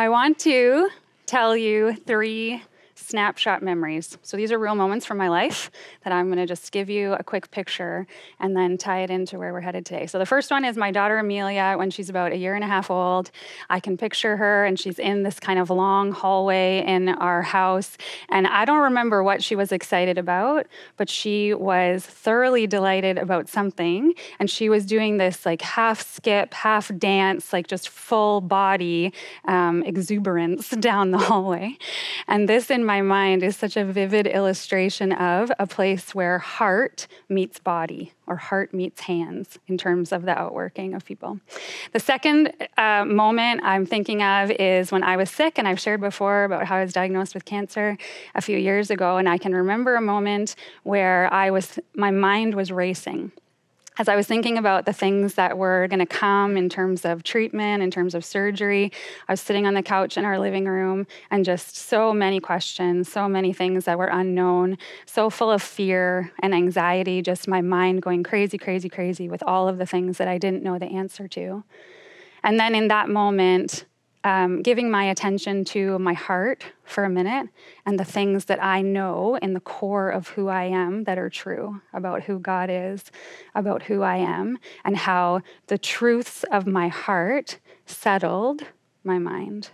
I want to tell you three snapshot memories. So these are real moments from my life that I'm going to just give you a quick picture and then tie it into where we're headed today. So the first one is my daughter Amelia when she's about a year and a half old. I can picture her and she's in this kind of long hallway in our house and I don't remember what she was excited about, but she was thoroughly delighted about something and she was doing this like half skip, half dance, like just full body um, exuberance down the hallway. And this in my mind is such a vivid illustration of a place where heart meets body or heart meets hands in terms of the outworking of people. The second uh, moment I'm thinking of is when I was sick, and I've shared before about how I was diagnosed with cancer a few years ago, and I can remember a moment where I was, my mind was racing as I was thinking about the things that were going to come in terms of treatment, in terms of surgery, I was sitting on the couch in our living room and just so many questions, so many things that were unknown, so full of fear and anxiety, just my mind going crazy, crazy, crazy with all of the things that I didn't know the answer to. And then in that moment, um, giving my attention to my heart for a minute and the things that I know in the core of who I am that are true about who God is, about who I am, and how the truths of my heart settled my mind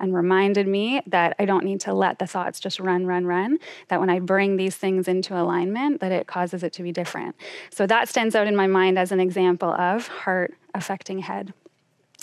and reminded me that I don't need to let the thoughts just run, run, run. That when I bring these things into alignment, that it causes it to be different. So that stands out in my mind as an example of heart affecting head.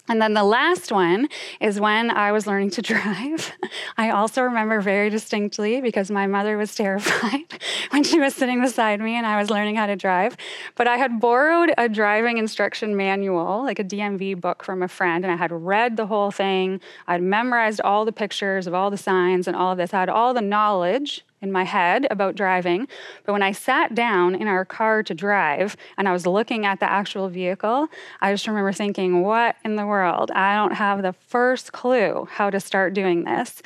And then the last one is when I was learning to drive. I also remember very distinctly because my mother was terrified when she was sitting beside me and I was learning how to drive. But I had borrowed a driving instruction manual, like a DMV book from a friend, and I had read the whole thing. I'd memorized all the pictures of all the signs and all of this. I had all the knowledge in my head about driving. But when I sat down in our car to drive and I was looking at the actual vehicle, I just remember thinking, what in the world? I don't have the first clue how to start doing this.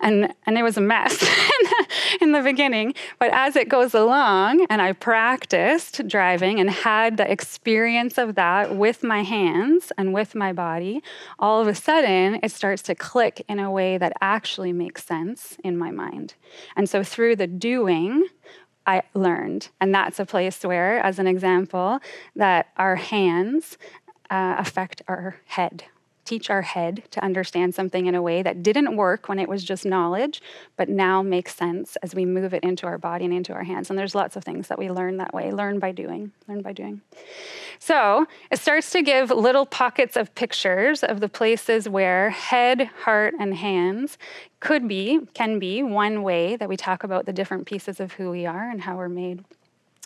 And, and it was a mess in the beginning. But as it goes along and I practiced driving and had the experience of that with my hands and with my body, all of a sudden it starts to click in a way that actually makes sense in my mind. And so through the doing, I learned. And that's a place where, as an example, that our hands uh, affect our head teach our head to understand something in a way that didn't work when it was just knowledge, but now makes sense as we move it into our body and into our hands. And there's lots of things that we learn that way learn by doing, learn by doing. So it starts to give little pockets of pictures of the places where head, heart, and hands could be, can be one way that we talk about the different pieces of who we are and how we're made.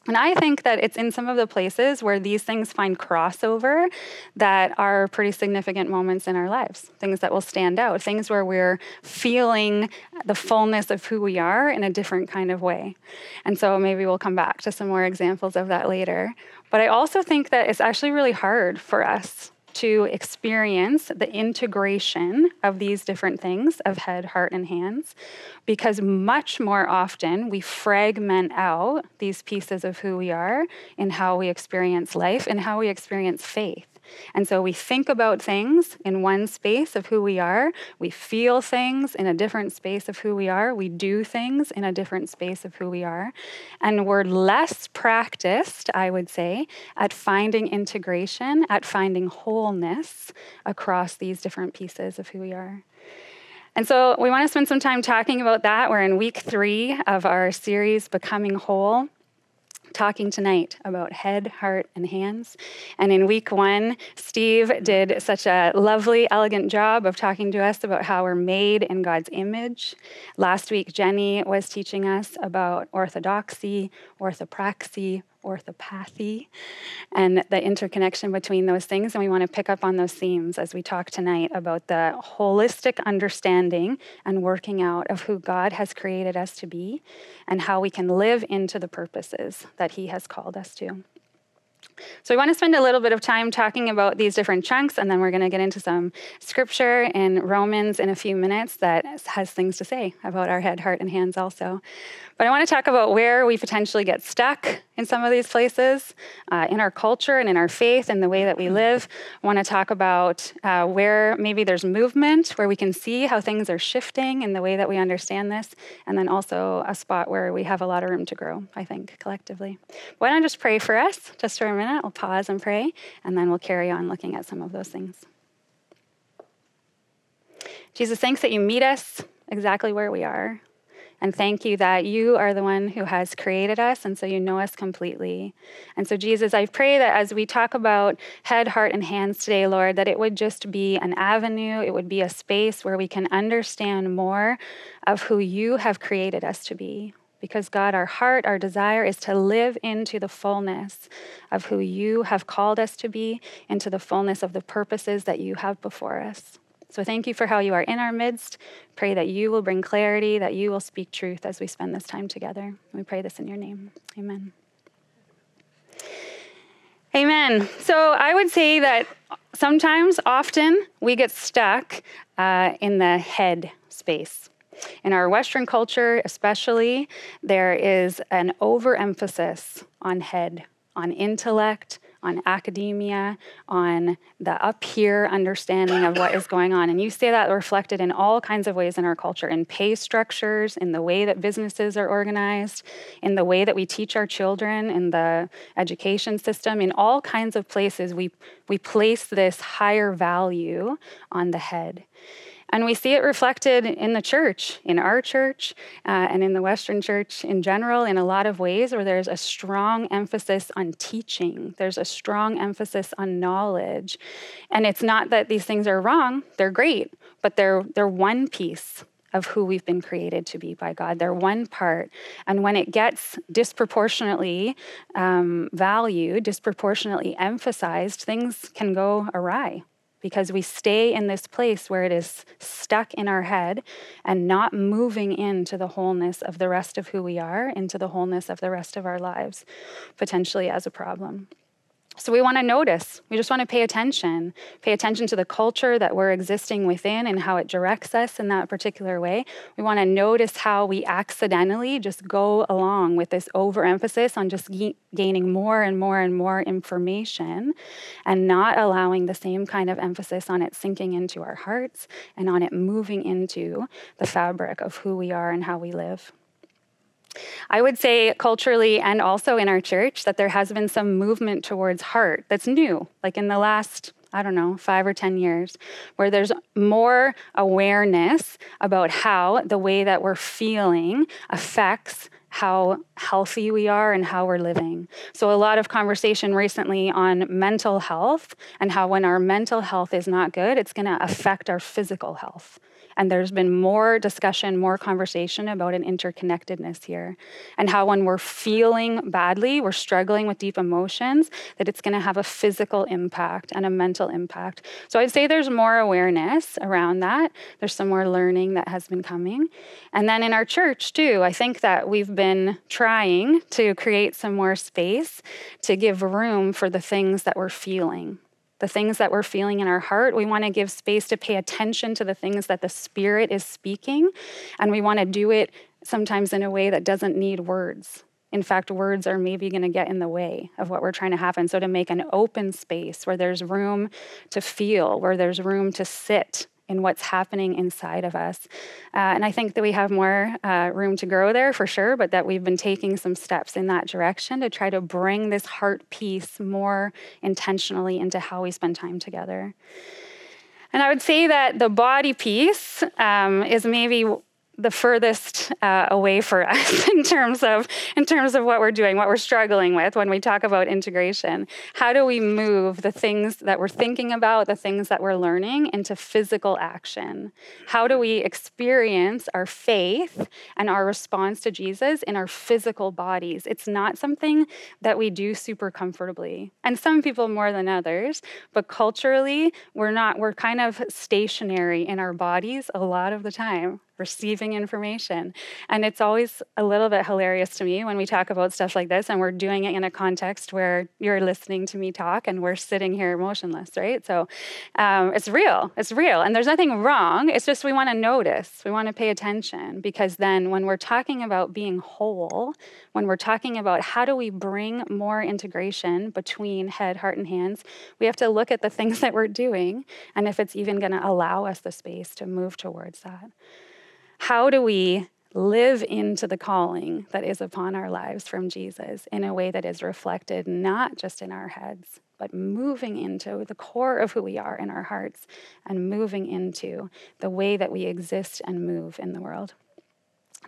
And I think that it's in some of the places where these things find crossover that are pretty significant moments in our lives, things that will stand out, things where we're feeling the fullness of who we are in a different kind of way. And so maybe we'll come back to some more examples of that later. But I also think that it's actually really hard for us to experience the integration of these different things of head, heart, and hands, because much more often we fragment out these pieces of who we are in how we experience life and how we experience faith. And so we think about things in one space of who we are, we feel things in a different space of who we are, we do things in a different space of who we are. And we're less practiced, I would say, at finding integration, at finding wholeness across these different pieces of who we are. And so we want to spend some time talking about that. We're in week three of our series, Becoming Whole talking tonight about head, heart, and hands. And in week one, Steve did such a lovely, elegant job of talking to us about how we're made in God's image. Last week, Jenny was teaching us about orthodoxy, orthopraxy, orthopathy and the interconnection between those things. And we want to pick up on those themes as we talk tonight about the holistic understanding and working out of who God has created us to be and how we can live into the purposes that He has called us to. So, we want to spend a little bit of time talking about these different chunks, and then we're going to get into some scripture in Romans in a few minutes that has things to say about our head, heart, and hands also. But I want to talk about where we potentially get stuck in some of these places, uh, in our culture and in our faith and the way that we live. I want to talk about uh, where maybe there's movement, where we can see how things are shifting in the way that we understand this, and then also a spot where we have a lot of room to grow, I think, collectively. Why don't I just pray for us just for a minute? We'll pause and pray, and then we'll carry on looking at some of those things. Jesus, thanks that you meet us exactly where we are. And thank you that you are the one who has created us, and so you know us completely. And so, Jesus, I pray that as we talk about head, heart, and hands today, Lord, that it would just be an avenue, it would be a space where we can understand more of who you have created us to be. Because, God, our heart, our desire is to live into the fullness of who you have called us to be, into the fullness of the purposes that you have before us. So thank you for how you are in our midst. Pray that you will bring clarity, that you will speak truth as we spend this time together. We pray this in your name. Amen. Amen. So I would say that sometimes, often, we get stuck uh, in the head space. In our Western culture, especially, there is an overemphasis on head, on intellect, on academia, on the up here understanding of what is going on. And you see that reflected in all kinds of ways in our culture in pay structures, in the way that businesses are organized, in the way that we teach our children, in the education system, in all kinds of places. We, we place this higher value on the head. And we see it reflected in the church, in our church, uh, and in the Western church in general, in a lot of ways, where there's a strong emphasis on teaching. There's a strong emphasis on knowledge. And it's not that these things are wrong, they're great, but they're, they're one piece of who we've been created to be by God. They're one part. And when it gets disproportionately um, valued, disproportionately emphasized, things can go awry because we stay in this place where it is stuck in our head and not moving into the wholeness of the rest of who we are, into the wholeness of the rest of our lives, potentially as a problem. So we want to notice. We just want to pay attention. Pay attention to the culture that we're existing within and how it directs us in that particular way. We want to notice how we accidentally just go along with this overemphasis on just gaining more and more and more information and not allowing the same kind of emphasis on it sinking into our hearts and on it moving into the fabric of who we are and how we live. I would say culturally and also in our church that there has been some movement towards heart that's new, like in the last, I don't know, five or 10 years, where there's more awareness about how the way that we're feeling affects how healthy we are and how we're living. So, a lot of conversation recently on mental health and how when our mental health is not good, it's going to affect our physical health. And there's been more discussion, more conversation about an interconnectedness here. And how when we're feeling badly, we're struggling with deep emotions, that it's going to have a physical impact and a mental impact. So I'd say there's more awareness around that. There's some more learning that has been coming. And then in our church, too, I think that we've been trying to create some more space to give room for the things that we're feeling the things that we're feeling in our heart. We want to give space to pay attention to the things that the Spirit is speaking. And we want to do it sometimes in a way that doesn't need words. In fact, words are maybe going to get in the way of what we're trying to happen. So, to make an open space where there's room to feel, where there's room to sit, in what's happening inside of us. Uh, and I think that we have more uh, room to grow there for sure, but that we've been taking some steps in that direction to try to bring this heart piece more intentionally into how we spend time together. And I would say that the body piece um, is maybe the furthest uh, away for us in terms of in terms of what we're doing, what we're struggling with when we talk about integration. How do we move the things that we're thinking about, the things that we're learning, into physical action? How do we experience our faith and our response to Jesus in our physical bodies? It's not something that we do super comfortably, and some people more than others. But culturally, we're not. We're kind of stationary in our bodies a lot of the time receiving information. And it's always a little bit hilarious to me when we talk about stuff like this and we're doing it in a context where you're listening to me talk and we're sitting here motionless, right? So um, it's real. It's real. And there's nothing wrong. It's just we want to notice, we want to pay attention because then when we're talking about being whole, when we're talking about how do we bring more integration between head, heart, and hands, we have to look at the things that we're doing and if it's even going to allow us the space to move towards that. How do we live into the calling that is upon our lives from Jesus in a way that is reflected not just in our heads, but moving into the core of who we are in our hearts and moving into the way that we exist and move in the world?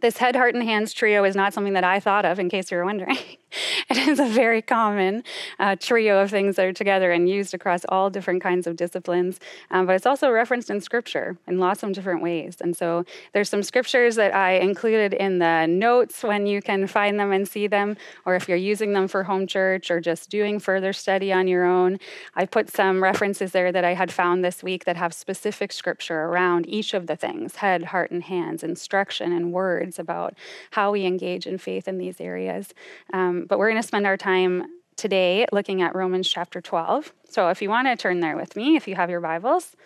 This head, heart, and hands trio is not something that I thought of, in case you were wondering. it is a very common uh, trio of things that are together and used across all different kinds of disciplines. Um, but it's also referenced in scripture in lots of different ways. And so there's some scriptures that I included in the notes when you can find them and see them, or if you're using them for home church or just doing further study on your own. I put some references there that I had found this week that have specific scripture around each of the things head, heart, and hands, instruction and words about how we engage in faith in these areas. Um, but we're going to spend our time today looking at Romans chapter 12. So if you want to turn there with me, if you have your Bibles,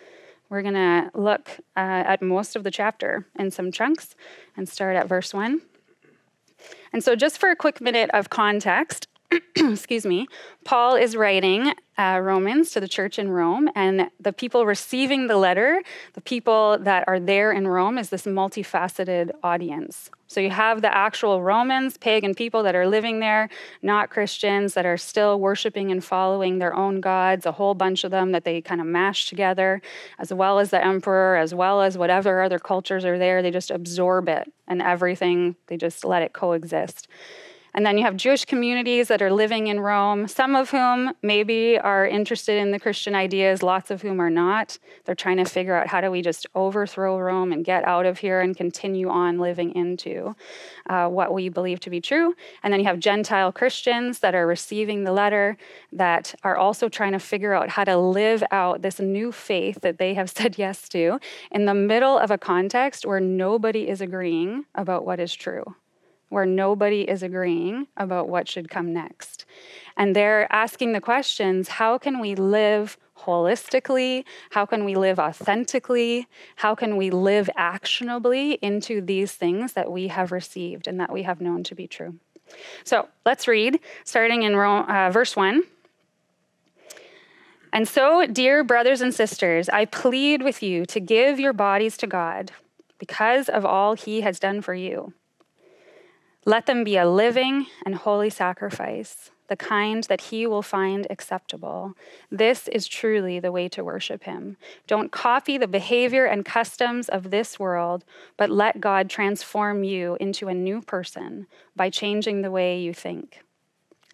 we're going to look uh, at most of the chapter in some chunks and start at verse 1. And so, just for a quick minute of context, excuse me, Paul is writing uh, Romans to the church in Rome, and the people receiving the letter, the people that are there in Rome, is this multifaceted audience. So you have the actual Romans, pagan people that are living there, not Christians, that are still worshiping and following their own gods, a whole bunch of them that they kind of mash together, as well as the emperor, as well as whatever other cultures are there. They just absorb it and everything, they just let it coexist. And then you have Jewish communities that are living in Rome, some of whom maybe are interested in the Christian ideas, lots of whom are not. They're trying to figure out how do we just overthrow Rome and get out of here and continue on living into uh, what we believe to be true. And then you have Gentile Christians that are receiving the letter that are also trying to figure out how to live out this new faith that they have said yes to in the middle of a context where nobody is agreeing about what is true where nobody is agreeing about what should come next. And they're asking the questions how can we live holistically? How can we live authentically? How can we live actionably into these things that we have received and that we have known to be true? So let's read, starting in uh, verse 1. And so, dear brothers and sisters, I plead with you to give your bodies to God because of all he has done for you. Let them be a living and holy sacrifice, the kind that he will find acceptable. This is truly the way to worship him. Don't copy the behavior and customs of this world, but let God transform you into a new person by changing the way you think.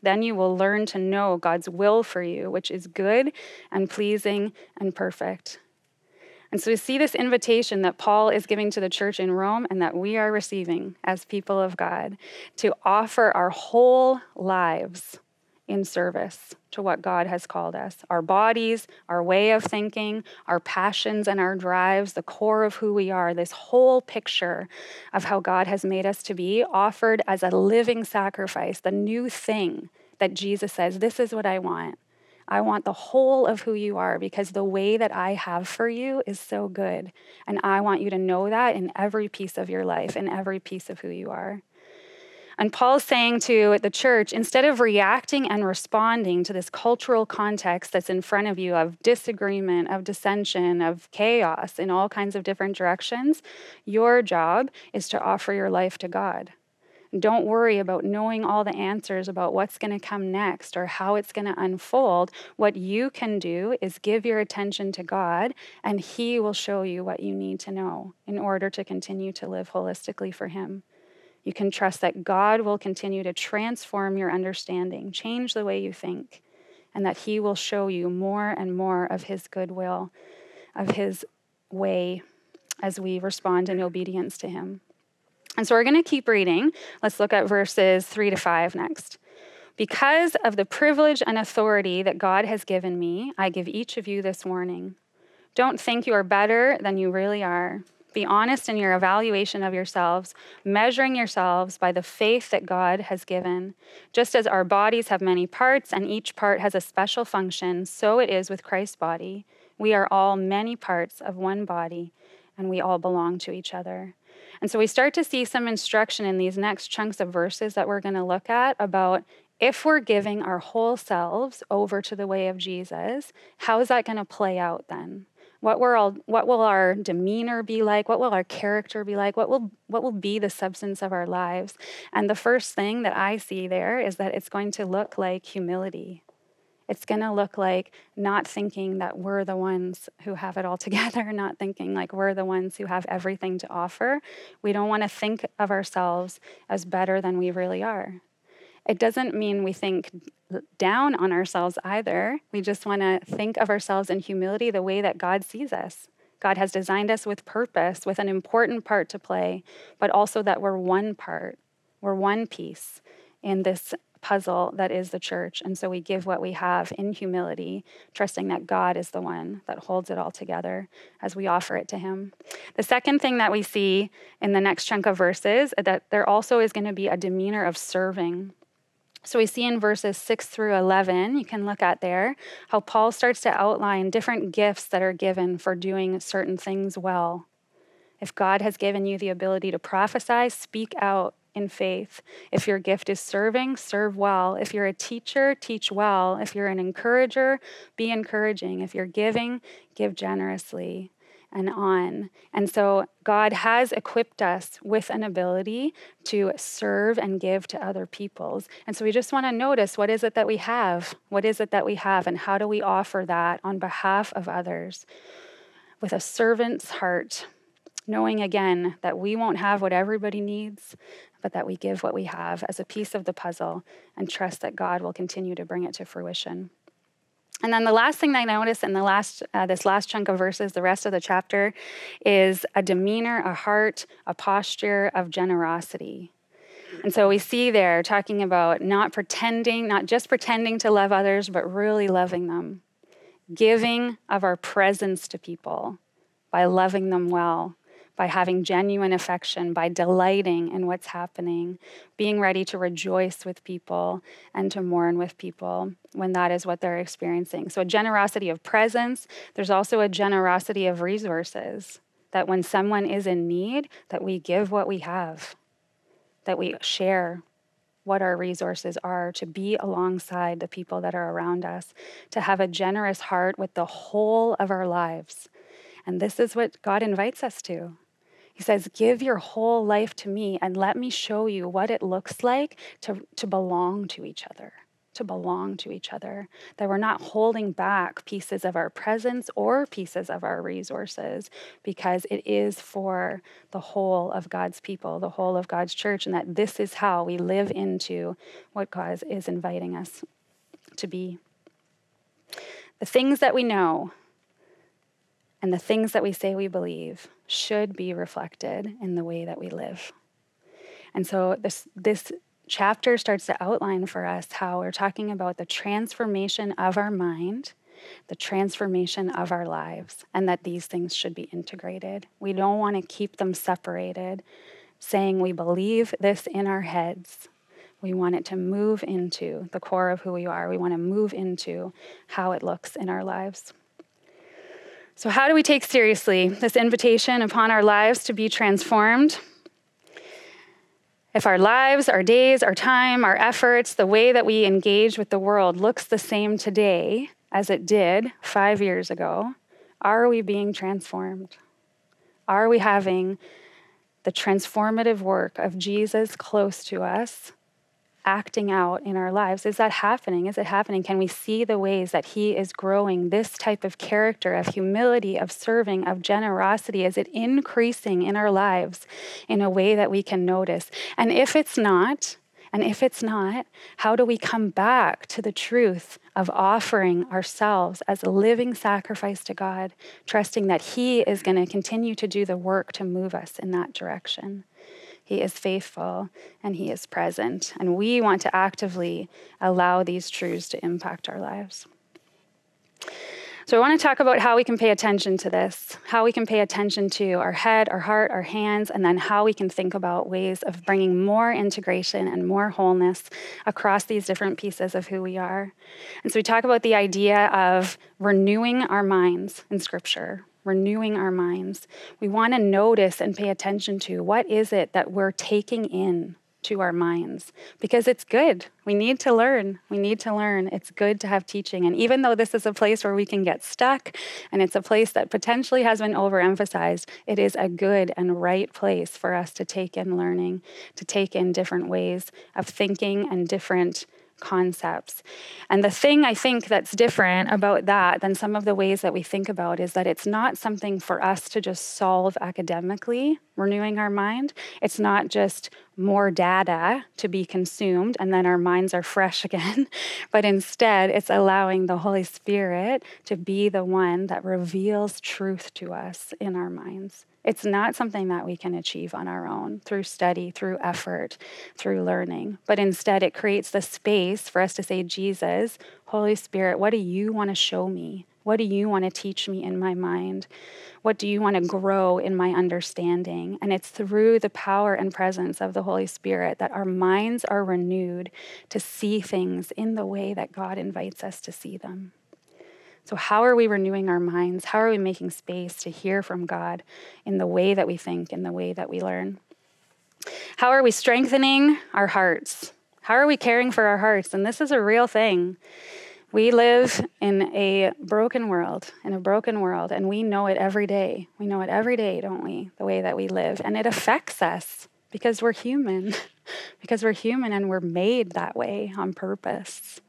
Then you will learn to know God's will for you, which is good and pleasing and perfect. And so we see this invitation that Paul is giving to the church in Rome and that we are receiving as people of God to offer our whole lives in service to what God has called us our bodies, our way of thinking, our passions and our drives, the core of who we are, this whole picture of how God has made us to be offered as a living sacrifice, the new thing that Jesus says, This is what I want. I want the whole of who you are because the way that I have for you is so good. And I want you to know that in every piece of your life, in every piece of who you are. And Paul's saying to the church instead of reacting and responding to this cultural context that's in front of you of disagreement, of dissension, of chaos in all kinds of different directions, your job is to offer your life to God. Don't worry about knowing all the answers about what's going to come next or how it's going to unfold. What you can do is give your attention to God, and He will show you what you need to know in order to continue to live holistically for Him. You can trust that God will continue to transform your understanding, change the way you think, and that He will show you more and more of His goodwill, of His way as we respond in obedience to Him. And so we're going to keep reading. Let's look at verses 3 to 5 next. Because of the privilege and authority that God has given me, I give each of you this warning. Don't think you are better than you really are. Be honest in your evaluation of yourselves, measuring yourselves by the faith that God has given. Just as our bodies have many parts and each part has a special function, so it is with Christ's body. We are all many parts of one body, and we all belong to each other. And so we start to see some instruction in these next chunks of verses that we're going to look at about if we're giving our whole selves over to the way of Jesus, how is that going to play out then? What, we're all, what will our demeanor be like? What will our character be like? What will, what will be the substance of our lives? And the first thing that I see there is that it's going to look like humility. It's going to look like not thinking that we're the ones who have it all together, not thinking like we're the ones who have everything to offer. We don't want to think of ourselves as better than we really are. It doesn't mean we think down on ourselves either. We just want to think of ourselves in humility the way that God sees us. God has designed us with purpose, with an important part to play, but also that we're one part, we're one piece in this puzzle that is the church. And so we give what we have in humility, trusting that God is the one that holds it all together as we offer it to Him. The second thing that we see in the next chunk of verses that there also is going to be a demeanor of serving. So we see in verses 6 through 11, you can look at there, how Paul starts to outline different gifts that are given for doing certain things well. If God has given you the ability to prophesy, speak out in faith. If your gift is serving, serve well. If you're a teacher, teach well. If you're an encourager, be encouraging. If you're giving, give generously and on. And so God has equipped us with an ability to serve and give to other peoples. And so we just want to notice what is it that we have? What is it that we have? And how do we offer that on behalf of others with a servant's heart? Knowing again that we won't have what everybody needs, but that we give what we have as a piece of the puzzle and trust that God will continue to bring it to fruition. And then the last thing that I notice in the last uh, this last chunk of verses, the rest of the chapter, is a demeanor, a heart, a posture of generosity. And so we see there talking about not pretending, not just pretending to love others, but really loving them, giving of our presence to people by loving them well, by having genuine affection, by delighting in what's happening, being ready to rejoice with people and to mourn with people when that is what they're experiencing. So, a generosity of presence, there's also a generosity of resources that when someone is in need, that we give what we have, that we share what our resources are to be alongside the people that are around us, to have a generous heart with the whole of our lives. And this is what God invites us to. He says, Give your whole life to me and let me show you what it looks like to, to belong to each other. To belong to each other, that we're not holding back pieces of our presence or pieces of our resources because it is for the whole of God's people, the whole of God's church, and that this is how we live into what God is inviting us to be. The things that we know and the things that we say we believe should be reflected in the way that we live. And so this this chapter starts to outline for us how we're talking about the transformation of our mind, the transformation of our lives, and that these things should be integrated. We don't want to keep them separated, saying we believe this in our heads. We want it to move into the core of who we are. We want to move into how it looks in our lives. So, how do we take seriously this invitation upon our lives to be transformed? If our lives, our days, our time, our efforts, the way that we engage with the world looks the same today as it did five years ago, are we being transformed? Are we having the transformative work of Jesus close to us acting out in our lives? Is that happening? Is it happening? Can we see the ways that He is growing this type of character of humility, of serving, of generosity? Is it increasing in our lives in a way that we can notice? And if it's not, and if it's not, how do we come back to the truth of offering ourselves as a living sacrifice to God, trusting that He is going to continue to do the work to move us in that direction? He is faithful and He is present. And we want to actively allow these truths to impact our lives. So, I want to talk about how we can pay attention to this, how we can pay attention to our head, our heart, our hands, and then how we can think about ways of bringing more integration and more wholeness across these different pieces of who we are. And so, we talk about the idea of renewing our minds in Scripture, renewing our minds. We want to notice and pay attention to what is it that we're taking in to our minds because it's good. We need to learn. We need to learn. It's good to have teaching. And even though this is a place where we can get stuck and it's a place that potentially has been overemphasized, it is a good and right place for us to take in learning, to take in different ways of thinking and different concepts. And the thing I think that's different about that than some of the ways that we think about is that it's not something for us to just solve academically, renewing our mind. It's not just more data to be consumed and then our minds are fresh again, but instead it's allowing the Holy Spirit to be the one that reveals truth to us in our minds. It's not something that we can achieve on our own through study, through effort, through learning, but instead it creates the space for us to say, Jesus, Holy Spirit, what do you want to show me? What do you want to teach me in my mind? What do you want to grow in my understanding? And it's through the power and presence of the Holy Spirit that our minds are renewed to see things in the way that God invites us to see them. So, how are we renewing our minds? How are we making space to hear from God in the way that we think, in the way that we learn? How are we strengthening our hearts? How are we caring for our hearts? And this is a real thing. We live in a broken world, in a broken world, and we know it every day. We know it every day, don't we? The way that we live. And it affects us because we're human, because we're human and we're made that way on purpose.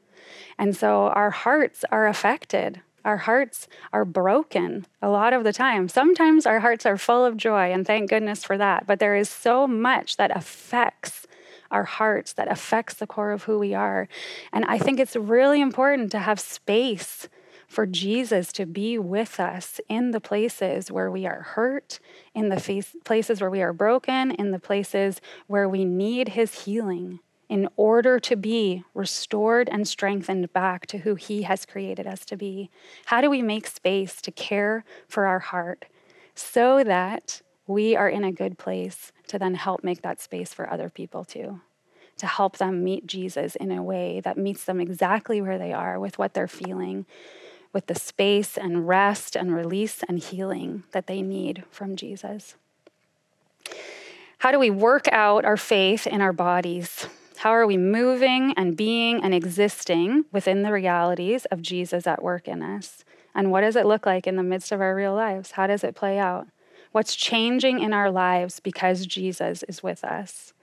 And so our hearts are affected our hearts are broken a lot of the time. Sometimes our hearts are full of joy, and thank goodness for that. But there is so much that affects our hearts, that affects the core of who we are. And I think it's really important to have space for Jesus to be with us in the places where we are hurt, in the face, places where we are broken, in the places where we need his healing in order to be restored and strengthened back to who He has created us to be? How do we make space to care for our heart so that we are in a good place to then help make that space for other people too? To help them meet Jesus in a way that meets them exactly where they are with what they're feeling, with the space and rest and release and healing that they need from Jesus. How do we work out our faith in our bodies? How are we moving and being and existing within the realities of Jesus at work in us? And what does it look like in the midst of our real lives? How does it play out? What's changing in our lives because Jesus is with us?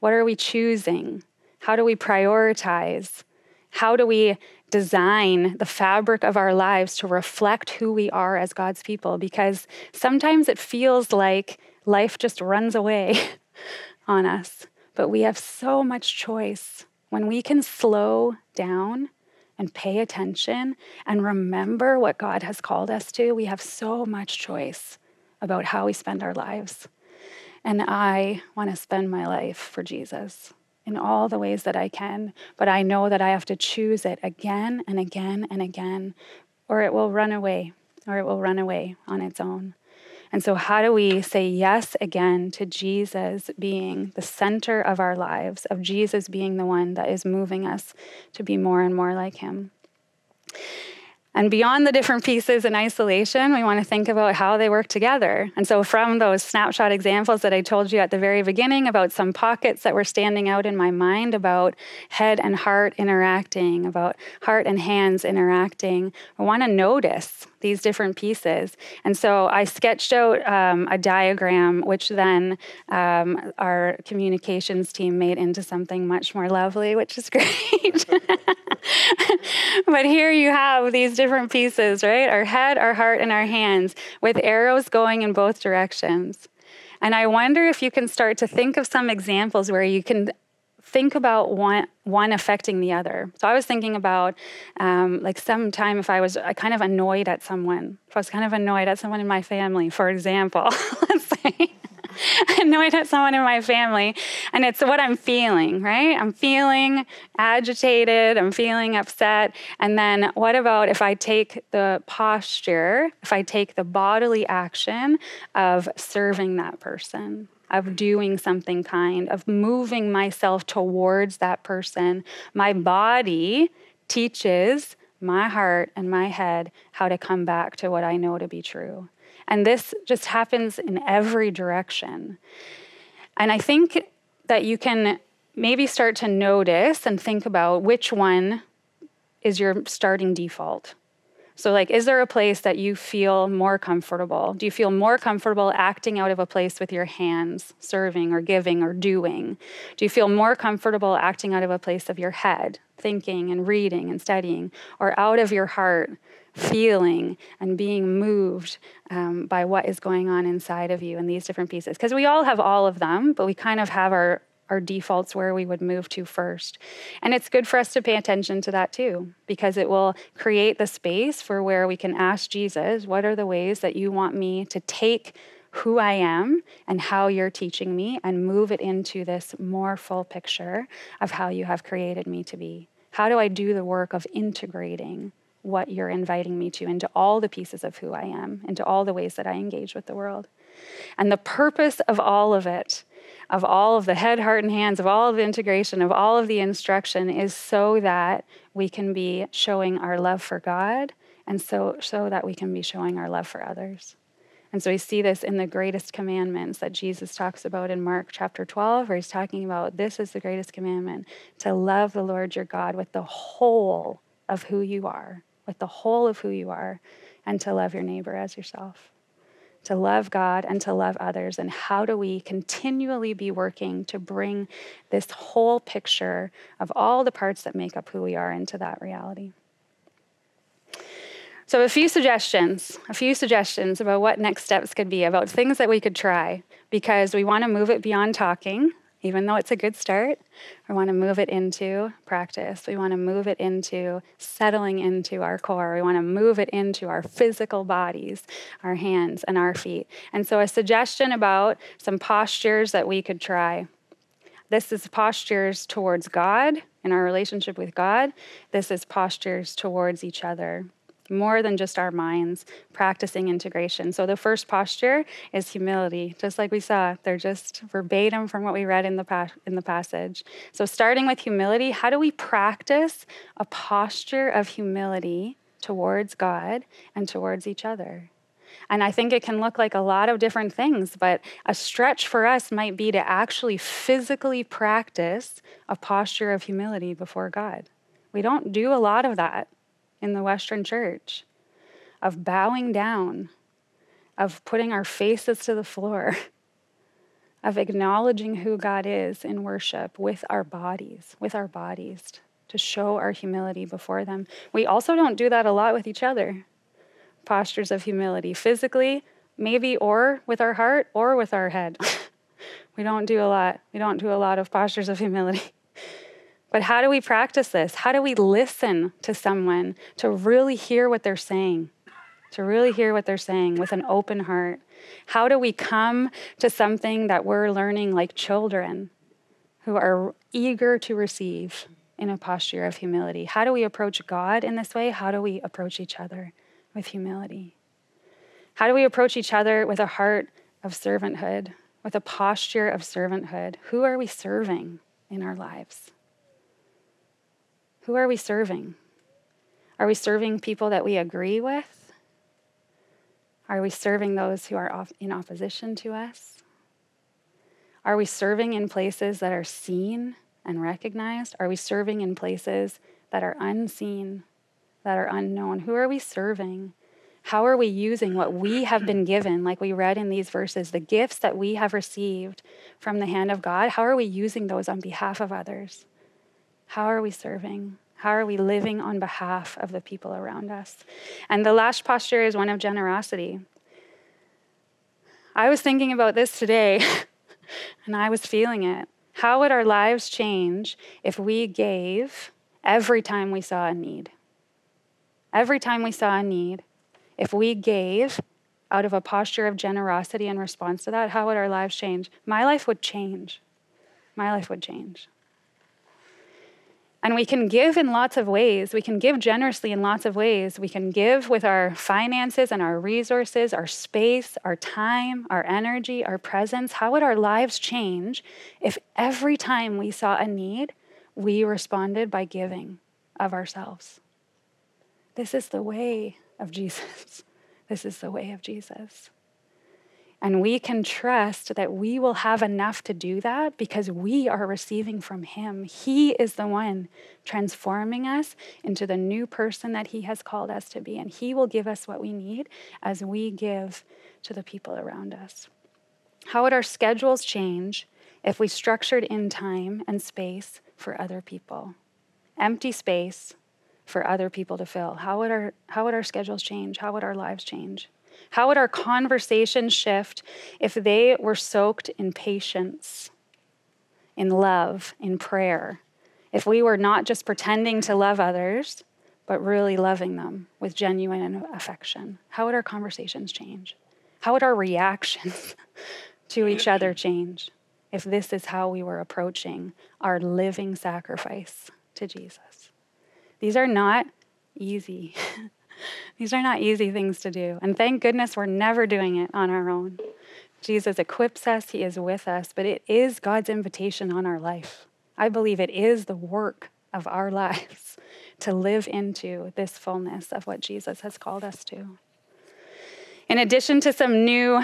What are we choosing? How do we prioritize? How do we design the fabric of our lives to reflect who we are as God's people? Because sometimes it feels like life just runs away on us. But we have so much choice when we can slow down and pay attention and remember what God has called us to. We have so much choice about how we spend our lives. And I want to spend my life for Jesus in all the ways that I can, but I know that I have to choose it again and again and again, or it will run away, or it will run away on its own. And so, how do we say yes again to Jesus being the center of our lives, of Jesus being the one that is moving us to be more and more like Him? And beyond the different pieces in isolation, we want to think about how they work together. And so, from those snapshot examples that I told you at the very beginning about some pockets that were standing out in my mind about head and heart interacting, about heart and hands interacting, I want to notice these different pieces. And so I sketched out um, a diagram, which then um, our communications team made into something much more lovely, which is great. but here you have these different pieces, right? Our head, our heart, and our hands with arrows going in both directions. And I wonder if you can start to think of some examples where you can think about one one affecting the other. So I was thinking about um, like sometime if I was kind of annoyed at someone, if I was kind of annoyed at someone in my family, for example, let's say. annoyed at someone in my family, and it's what I'm feeling, right? I'm feeling agitated, I'm feeling upset. And then what about if I take the posture, if I take the bodily action of serving that person? Of doing something kind, of moving myself towards that person. My body teaches my heart and my head how to come back to what I know to be true. And this just happens in every direction. And I think that you can maybe start to notice and think about which one is your starting default. So, like, is there a place that you feel more comfortable? Do you feel more comfortable acting out of a place with your hands, serving or giving or doing? Do you feel more comfortable acting out of a place of your head, thinking and reading and studying, or out of your heart, feeling and being moved um, by what is going on inside of you in these different pieces. Because we all have all of them, but we kind of have our, our defaults where we would move to first. And it's good for us to pay attention to that too, because it will create the space for where we can ask Jesus, What are the ways that you want me to take? Who I am and how you're teaching me, and move it into this more full picture of how you have created me to be. How do I do the work of integrating what you're inviting me to into all the pieces of who I am, into all the ways that I engage with the world. And the purpose of all of it, of all of the head, heart, and hands, of all of the integration, of all of the instruction, is so that we can be showing our love for God and so, so that we can be showing our love for others. And so we see this in the greatest commandments that Jesus talks about in Mark chapter 12, where he's talking about this is the greatest commandment to love the Lord your God with the whole of who you are with the whole of who you are, and to love your neighbor as yourself. To love God and to love others. And how do we continually be working to bring this whole picture of all the parts that make up who we are into that reality? So, a few suggestions, a few suggestions about what next steps could be, about things that we could try, because we want to move it beyond talking even though it's a good start, we want to move it into practice. We want to move it into settling into our core. We want to move it into our physical bodies, our hands and our feet. And so, a suggestion about some postures that we could try. This is postures towards God in our relationship with God. This is postures towards each other more than just our minds, practicing integration. So the first posture is humility, just like we saw. They're just verbatim from what we read in the, pa- in the passage. So starting with humility, how do we practice a posture of humility towards God and towards each other? And I think it can look like a lot of different things, but a stretch for us might be to actually physically practice a posture of humility before God. We don't do a lot of that in the Western church of bowing down, of putting our faces to the floor, of acknowledging who God is in worship with our bodies, with our bodies, to show our humility before them. We also don't do that a lot with each other. Postures of humility, physically, maybe, or with our heart, or with our head. we don't do a lot. We don't do a lot of postures of humility. But how do we practice this? How do we listen to someone to really hear what they're saying? To really hear what they're saying with an open heart? How do we come to something that we're learning like children who are eager to receive in a posture of humility? How do we approach God in this way? How do we approach each other with humility? How do we approach each other with a heart of servanthood, with a posture of servanthood? Who are we serving in our lives? Who are we serving? Are we serving people that we agree with? Are we serving those who are in opposition to us? Are we serving in places that are seen and recognized? Are we serving in places that are unseen, that are unknown? Who are we serving? How are we using what we have been given, like we read in these verses, the gifts that we have received from the hand of God? How are we using those on behalf of others? How are we serving? How are we living on behalf of the people around us? And the last posture is one of generosity. I was thinking about this today, and I was feeling it. How would our lives change if we gave every time we saw a need? Every time we saw a need, if we gave out of a posture of generosity in response to that, how would our lives change? My life would change. My life would change. And we can give in lots of ways. We can give generously in lots of ways. We can give with our finances and our resources, our space, our time, our energy, our presence. How would our lives change if every time we saw a need, we responded by giving of ourselves? This is the way of Jesus. This is the way of Jesus. And we can trust that we will have enough to do that because we are receiving from Him. He is the one transforming us into the new person that He has called us to be. And He will give us what we need as we give to the people around us. How would our schedules change if we structured in time and space for other people? Empty space for other people to fill. How would our, how would our schedules change? How would our lives change? How would our conversations shift if they were soaked in patience, in love, in prayer? If we were not just pretending to love others, but really loving them with genuine affection? How would our conversations change? How would our reactions to each other change if this is how we were approaching our living sacrifice to Jesus? These are not easy. These are not easy things to do. And thank goodness we're never doing it on our own. Jesus equips us, He is with us, but it is God's invitation on our life. I believe it is the work of our lives to live into this fullness of what Jesus has called us to. In addition to some new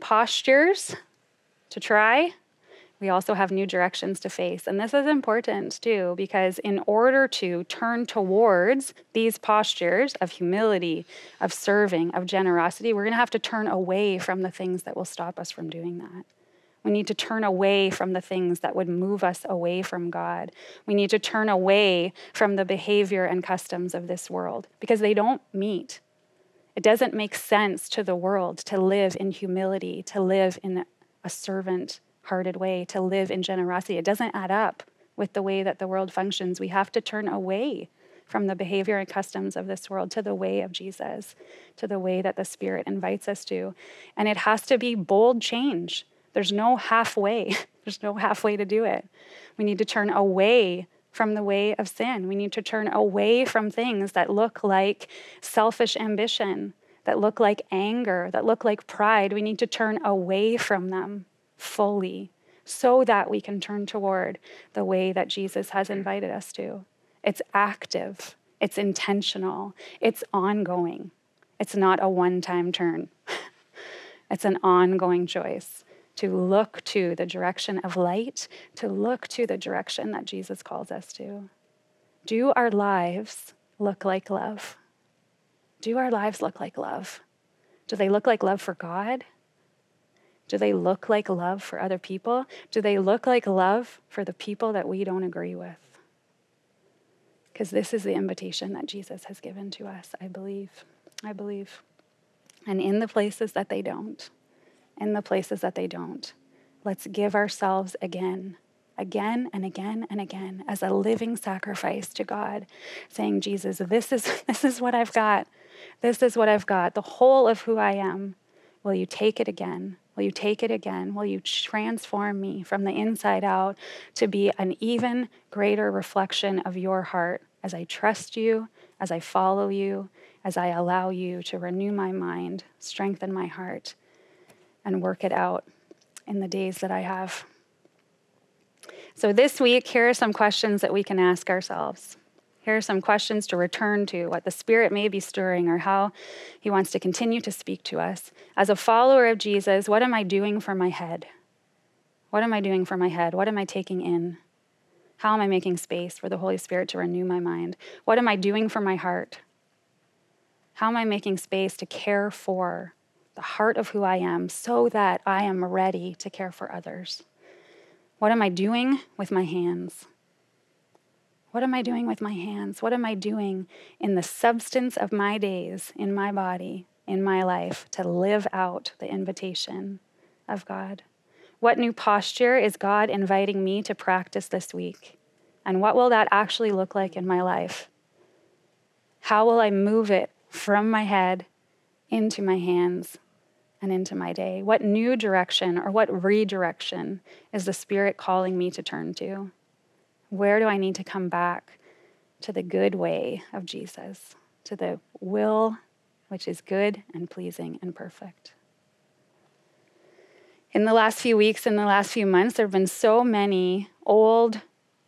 postures to try, we also have new directions to face. And this is important too, because in order to turn towards these postures of humility, of serving, of generosity, we're going to have to turn away from the things that will stop us from doing that. We need to turn away from the things that would move us away from God. We need to turn away from the behavior and customs of this world because they don't meet. It doesn't make sense to the world to live in humility, to live in a servant hearted way to live in generosity. It doesn't add up with the way that the world functions. We have to turn away from the behavior and customs of this world to the way of Jesus, to the way that the Spirit invites us to. And it has to be bold change. There's no halfway. There's no halfway to do it. We need to turn away from the way of sin. We need to turn away from things that look like selfish ambition, that look like anger, that look like pride. We need to turn away from them fully so that we can turn toward the way that Jesus has invited us to. It's active, it's intentional, it's ongoing. It's not a one time turn, it's an ongoing choice to look to the direction of light, to look to the direction that Jesus calls us to. Do our lives look like love? Do our lives look like love? Do they look like love for God? Do they look like love for other people? Do they look like love for the people that we don't agree with? Because this is the invitation that Jesus has given to us, I believe. I believe. And in the places that they don't, in the places that they don't, let's give ourselves again, again and again and again as a living sacrifice to God, saying, Jesus, this is, this is what I've got. This is what I've got, the whole of who I am. Will you take it again? Will you take it again? Will you transform me from the inside out to be an even greater reflection of your heart as I trust you, as I follow you, as I allow you to renew my mind, strengthen my heart, and work it out in the days that I have? So, this week, here are some questions that we can ask ourselves. Here are some questions to return to, what the Spirit may be stirring, or how He wants to continue to speak to us. As a follower of Jesus, what am I doing for my head? What am I doing for my head? What am I taking in? How am I making space for the Holy Spirit to renew my mind? What am I doing for my heart? How am I making space to care for the heart of who I am so that I am ready to care for others? What am I doing with my hands? What am I doing with my hands? What am I doing in the substance of my days, in my body, in my life to live out the invitation of God? What new posture is God inviting me to practice this week? And what will that actually look like in my life? How will I move it from my head into my hands and into my day? What new direction or what redirection is the Spirit calling me to turn to? Where do I need to come back to the good way of Jesus, to the will which is good and pleasing and perfect? In the last few weeks, in the last few months, there have been so many old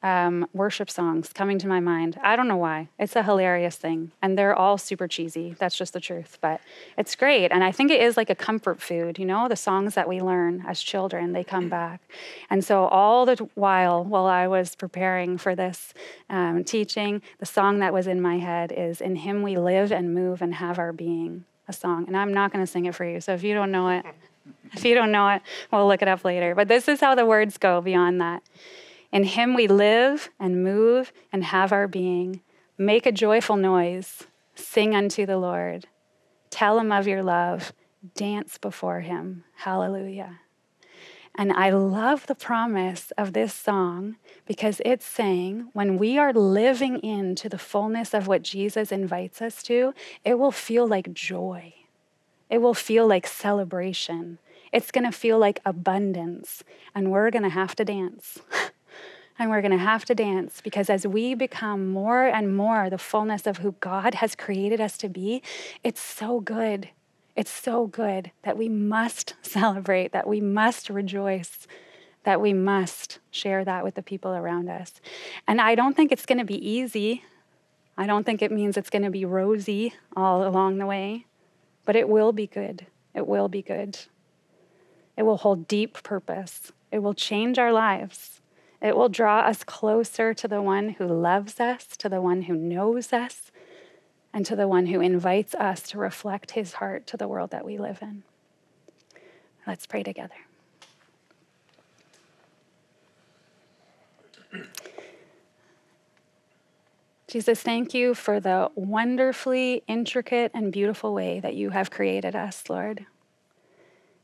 um, worship songs coming to my mind. I don't know why. It's a hilarious thing. And they're all super cheesy. That's just the truth. But it's great. And I think it is like a comfort food, you know, the songs that we learn as children, they come back. And so, all the while, while I was preparing for this um, teaching, the song that was in my head is In Him We Live and Move and Have Our Being, a song. And I'm not going to sing it for you. So, if you don't know it, if you don't know it, we'll look it up later. But this is how the words go beyond that. In him we live and move and have our being. Make a joyful noise. Sing unto the Lord. Tell him of your love. Dance before him. Hallelujah. And I love the promise of this song because it's saying when we are living into the fullness of what Jesus invites us to, it will feel like joy. It will feel like celebration. It's going to feel like abundance. And we're going to have to dance. and we're going to have to dance because as we become more and more the fullness of who God has created us to be, it's so good. It's so good that we must celebrate, that we must rejoice, that we must share that with the people around us. And I don't think it's going to be easy. I don't think it means it's going to be rosy all along the way, but it will be good. It will be good. It will hold deep purpose. It will change our lives. It will draw us closer to the one who loves us, to the one who knows us, and to the one who invites us to reflect his heart to the world that we live in. Let's pray together. Jesus, thank you for the wonderfully intricate and beautiful way that you have created us, Lord.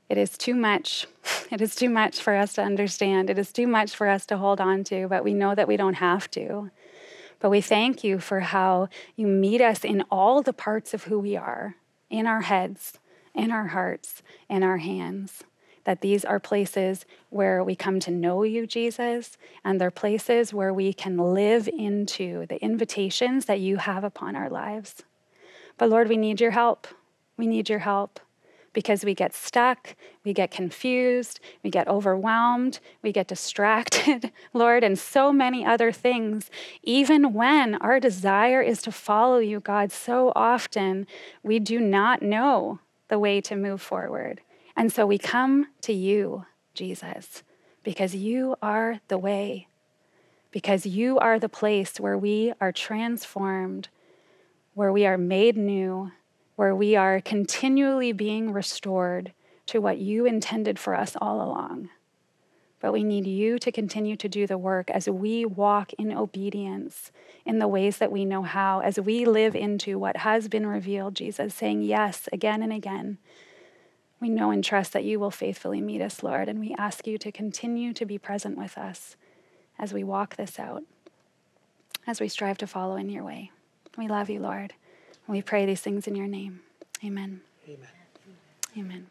It is too much. It is too much for us to understand. It is too much for us to hold on to, but we know that we don't have to. But we thank you for how you meet us in all the parts of who we are in our heads, in our hearts, in our hands. That these are places where we come to know you, Jesus, and they're places where we can live into the invitations that you have upon our lives. But Lord, we need your help. We need your help because we get stuck, we get confused, we get overwhelmed, we get distracted, Lord, and so many other things. Even when our desire is to follow you, God, so often we do not know the way to move forward. And so we come to you, Jesus, because you are the way, because you are the place where we are transformed, where we are made new where we are continually being restored to what you intended for us all along. But we need you to continue to do the work as we walk in obedience in the ways that we know how, as we live into what has been revealed, Jesus, saying yes again and again. We know and trust that you will faithfully meet us, Lord, and we ask you to continue to be present with us as we walk this out, as we strive to follow in your way. We love you, Lord. We pray these things in your name. Amen. Amen. Amen.